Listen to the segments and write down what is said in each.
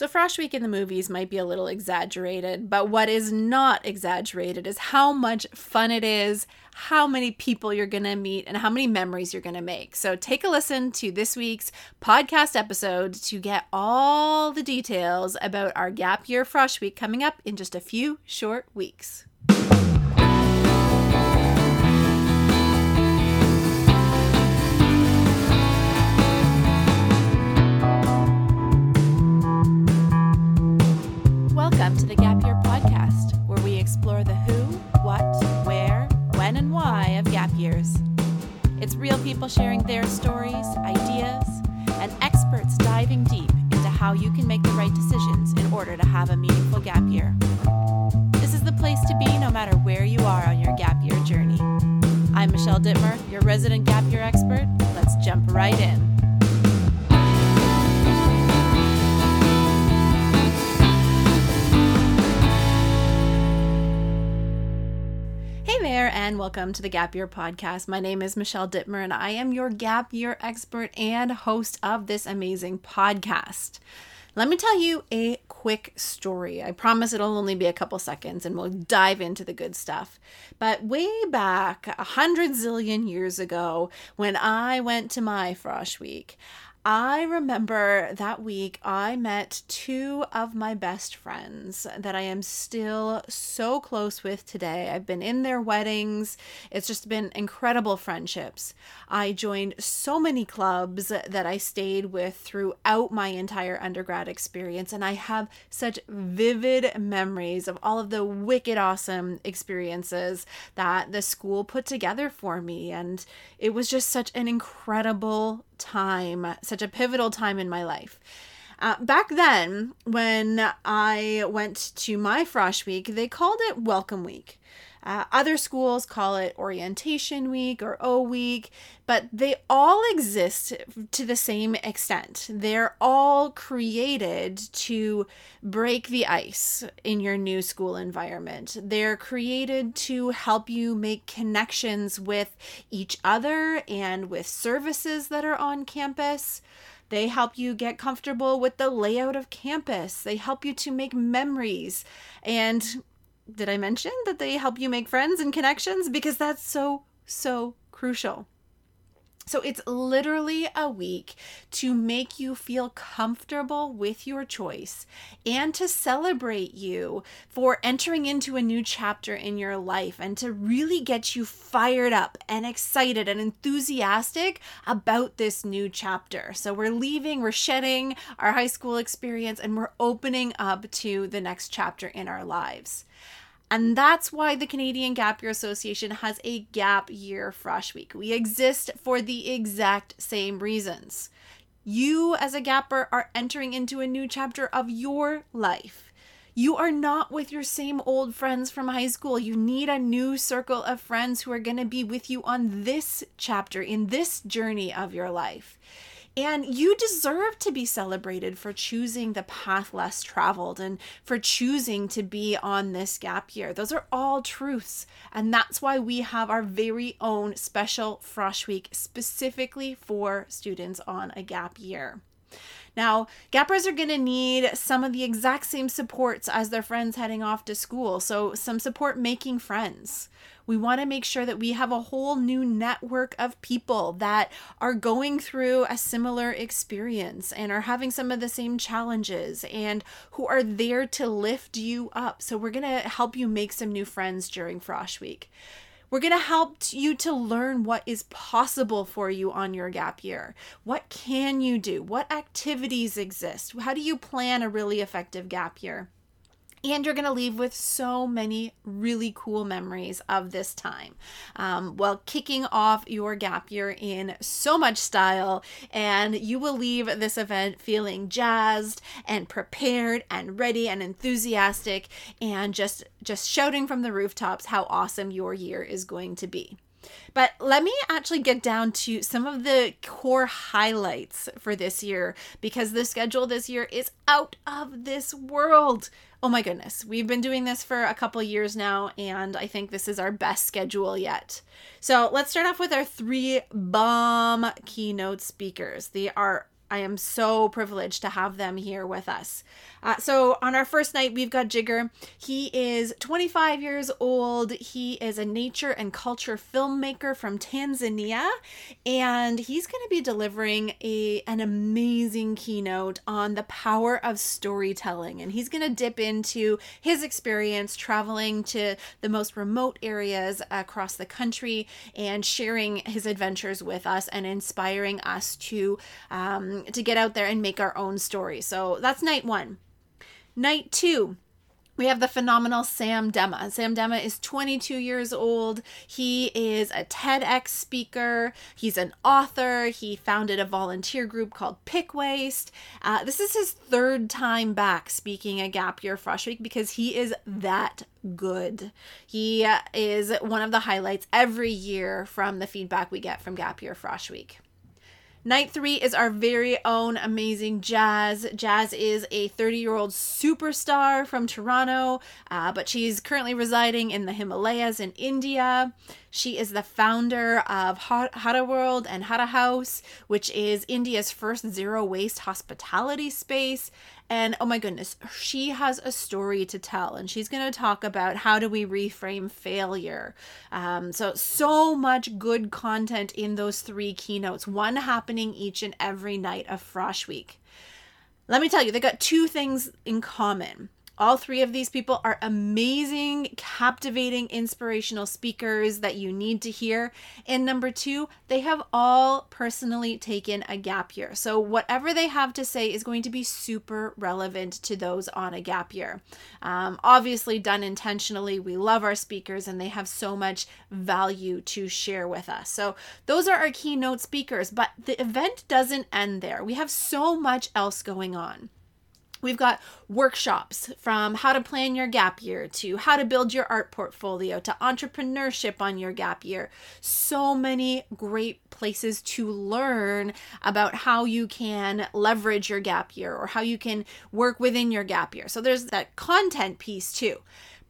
So, Frosh Week in the movies might be a little exaggerated, but what is not exaggerated is how much fun it is, how many people you're going to meet, and how many memories you're going to make. So, take a listen to this week's podcast episode to get all the details about our Gap Year Frosh Week coming up in just a few short weeks. Diving deep into how you can make the right decisions in order to have a meaningful gap year. This is the place to be no matter where you are on your gap year journey. I'm Michelle Dittmer, your resident gap year expert. Let's jump right in. There, and welcome to the Gap Year Podcast. My name is Michelle Dittmer, and I am your Gap Year expert and host of this amazing podcast. Let me tell you a quick story. I promise it'll only be a couple seconds and we'll dive into the good stuff. But way back, a hundred zillion years ago, when I went to my Frosh Week, I remember that week I met two of my best friends that I am still so close with today. I've been in their weddings. It's just been incredible friendships. I joined so many clubs that I stayed with throughout my entire undergrad experience, and I have such vivid memories of all of the wicked awesome experiences that the school put together for me. And it was just such an incredible time, such a pivotal time in my life. Uh, back then, when I went to my Frosh Week, they called it Welcome Week. Uh, other schools call it Orientation Week or O Week, but they all exist to the same extent. They're all created to break the ice in your new school environment. They're created to help you make connections with each other and with services that are on campus. They help you get comfortable with the layout of campus. They help you to make memories and did I mention that they help you make friends and connections? Because that's so, so crucial. So it's literally a week to make you feel comfortable with your choice and to celebrate you for entering into a new chapter in your life and to really get you fired up and excited and enthusiastic about this new chapter. So we're leaving, we're shedding our high school experience and we're opening up to the next chapter in our lives. And that's why the Canadian Gap Year Association has a Gap Year Frosh Week. We exist for the exact same reasons. You, as a gapper, are entering into a new chapter of your life. You are not with your same old friends from high school. You need a new circle of friends who are going to be with you on this chapter, in this journey of your life. And you deserve to be celebrated for choosing the path less traveled and for choosing to be on this gap year. Those are all truths. And that's why we have our very own special Frosh Week specifically for students on a gap year. Now, gappers are going to need some of the exact same supports as their friends heading off to school. So, some support making friends. We want to make sure that we have a whole new network of people that are going through a similar experience and are having some of the same challenges and who are there to lift you up. So, we're going to help you make some new friends during Frosh Week. We're going to help you to learn what is possible for you on your gap year. What can you do? What activities exist? How do you plan a really effective gap year? And you're going to leave with so many really cool memories of this time um, while kicking off your gap year in so much style and you will leave this event feeling jazzed and prepared and ready and enthusiastic and just just shouting from the rooftops how awesome your year is going to be but let me actually get down to some of the core highlights for this year because the schedule this year is out of this world. Oh my goodness, we've been doing this for a couple years now, and I think this is our best schedule yet. So let's start off with our three bomb keynote speakers. They are I am so privileged to have them here with us. Uh, so, on our first night, we've got Jigger. He is 25 years old. He is a nature and culture filmmaker from Tanzania, and he's going to be delivering a an amazing keynote on the power of storytelling. And he's going to dip into his experience traveling to the most remote areas across the country and sharing his adventures with us and inspiring us to um, to get out there and make our own story. So that's night one. Night two, we have the phenomenal Sam Demma. Sam Demma is 22 years old. He is a TEDx speaker. He's an author. He founded a volunteer group called Pick Waste. Uh, this is his third time back speaking at Gap Year Frosh Week because he is that good. He is one of the highlights every year from the feedback we get from Gap Year Frosh Week. Night three is our very own amazing Jazz. Jazz is a 30 year old superstar from Toronto, uh, but she's currently residing in the Himalayas in India. She is the founder of Hara World and Hara House, which is India's first zero waste hospitality space. And oh my goodness, she has a story to tell, and she's going to talk about how do we reframe failure. Um, so, so much good content in those three keynotes, one happening each and every night of Frosh Week. Let me tell you, they got two things in common. All three of these people are amazing, captivating, inspirational speakers that you need to hear. And number two, they have all personally taken a gap year. So, whatever they have to say is going to be super relevant to those on a gap year. Um, obviously, done intentionally. We love our speakers and they have so much value to share with us. So, those are our keynote speakers, but the event doesn't end there. We have so much else going on. We've got workshops from how to plan your gap year to how to build your art portfolio to entrepreneurship on your gap year. So many great places to learn about how you can leverage your gap year or how you can work within your gap year. So there's that content piece too.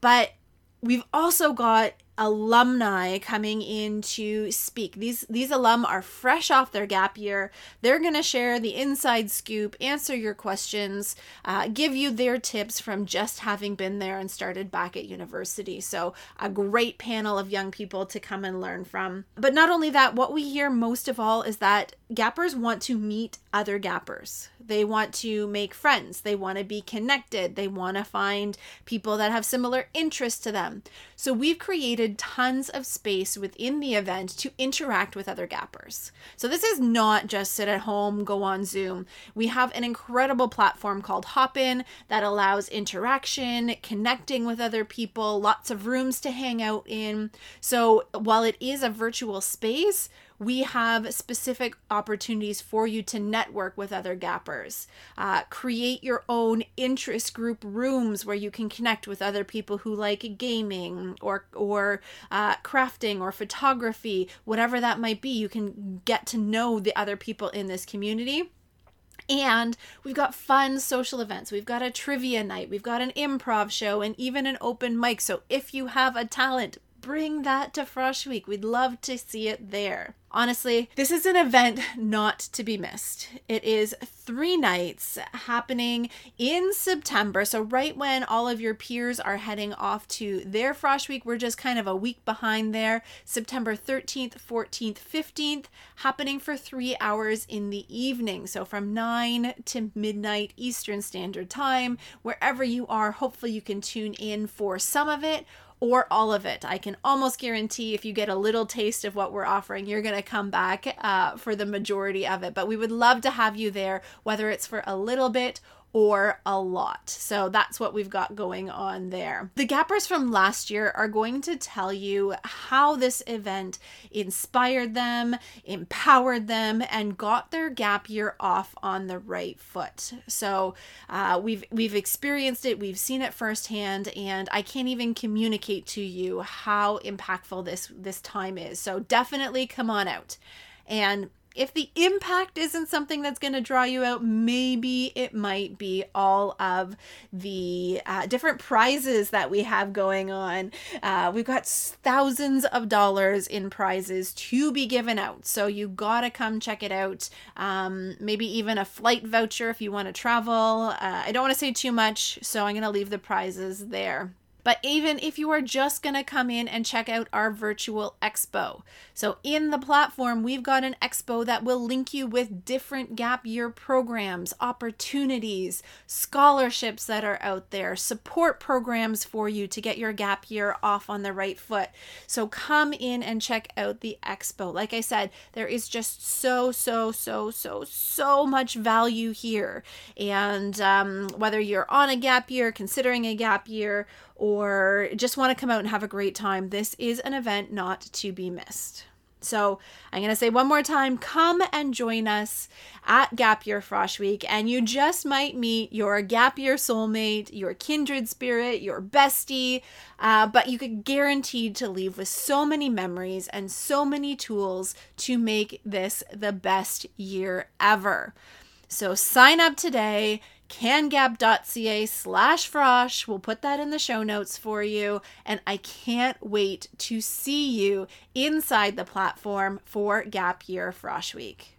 But we've also got alumni coming in to speak. These these alum are fresh off their gap year. They're going to share the inside scoop, answer your questions, uh, give you their tips from just having been there and started back at university. So a great panel of young people to come and learn from. But not only that, what we hear most of all is that gappers want to meet other gappers. They want to make friends. They want to be connected. They want to find people that have similar interests to them. So we've created tons of space within the event to interact with other gappers. So this is not just sit at home, go on Zoom. We have an incredible platform called Hopin that allows interaction, connecting with other people, lots of rooms to hang out in. So while it is a virtual space, we have specific opportunities for you to network with other gappers. Uh, create your own interest group rooms where you can connect with other people who like gaming or or uh, crafting or photography, whatever that might be. You can get to know the other people in this community. And we've got fun social events. We've got a trivia night. We've got an improv show and even an open mic. So if you have a talent, bring that to Frosh Week. We'd love to see it there. Honestly, this is an event not to be missed. It is three nights happening in September. So, right when all of your peers are heading off to their Frosh Week, we're just kind of a week behind there. September 13th, 14th, 15th, happening for three hours in the evening. So, from 9 to midnight Eastern Standard Time, wherever you are, hopefully you can tune in for some of it or all of it. I can almost guarantee if you get a little taste of what we're offering, you're going to come back uh, for the majority of it. But we would love to have you there, whether it's for a little bit or a lot. So that's what we've got going on there. The gappers from last year are going to tell you how this event inspired them, empowered them, and got their gap year off on the right foot. So uh, we've we've experienced it, we've seen it firsthand, and I can't even communicate to you how impactful this this time is. So definitely come on out. And if the impact isn't something that's going to draw you out, maybe it might be all of the uh, different prizes that we have going on. Uh, we've got thousands of dollars in prizes to be given out. So you got to come check it out. Um, maybe even a flight voucher if you want to travel. Uh, I don't want to say too much, so I'm going to leave the prizes there. But even if you are just going to come in and check out our virtual expo. So, in the platform, we've got an expo that will link you with different gap year programs, opportunities, scholarships that are out there, support programs for you to get your gap year off on the right foot. So, come in and check out the expo. Like I said, there is just so, so, so, so, so much value here. And um, whether you're on a gap year, considering a gap year, or just want to come out and have a great time, this is an event not to be missed. So I'm going to say one more time come and join us at Gap Year Frosh Week, and you just might meet your Gap Year soulmate, your kindred spirit, your bestie, uh, but you could guaranteed to leave with so many memories and so many tools to make this the best year ever. So sign up today cangap.ca slash frosh. We'll put that in the show notes for you. And I can't wait to see you inside the platform for Gap Year Frosh Week.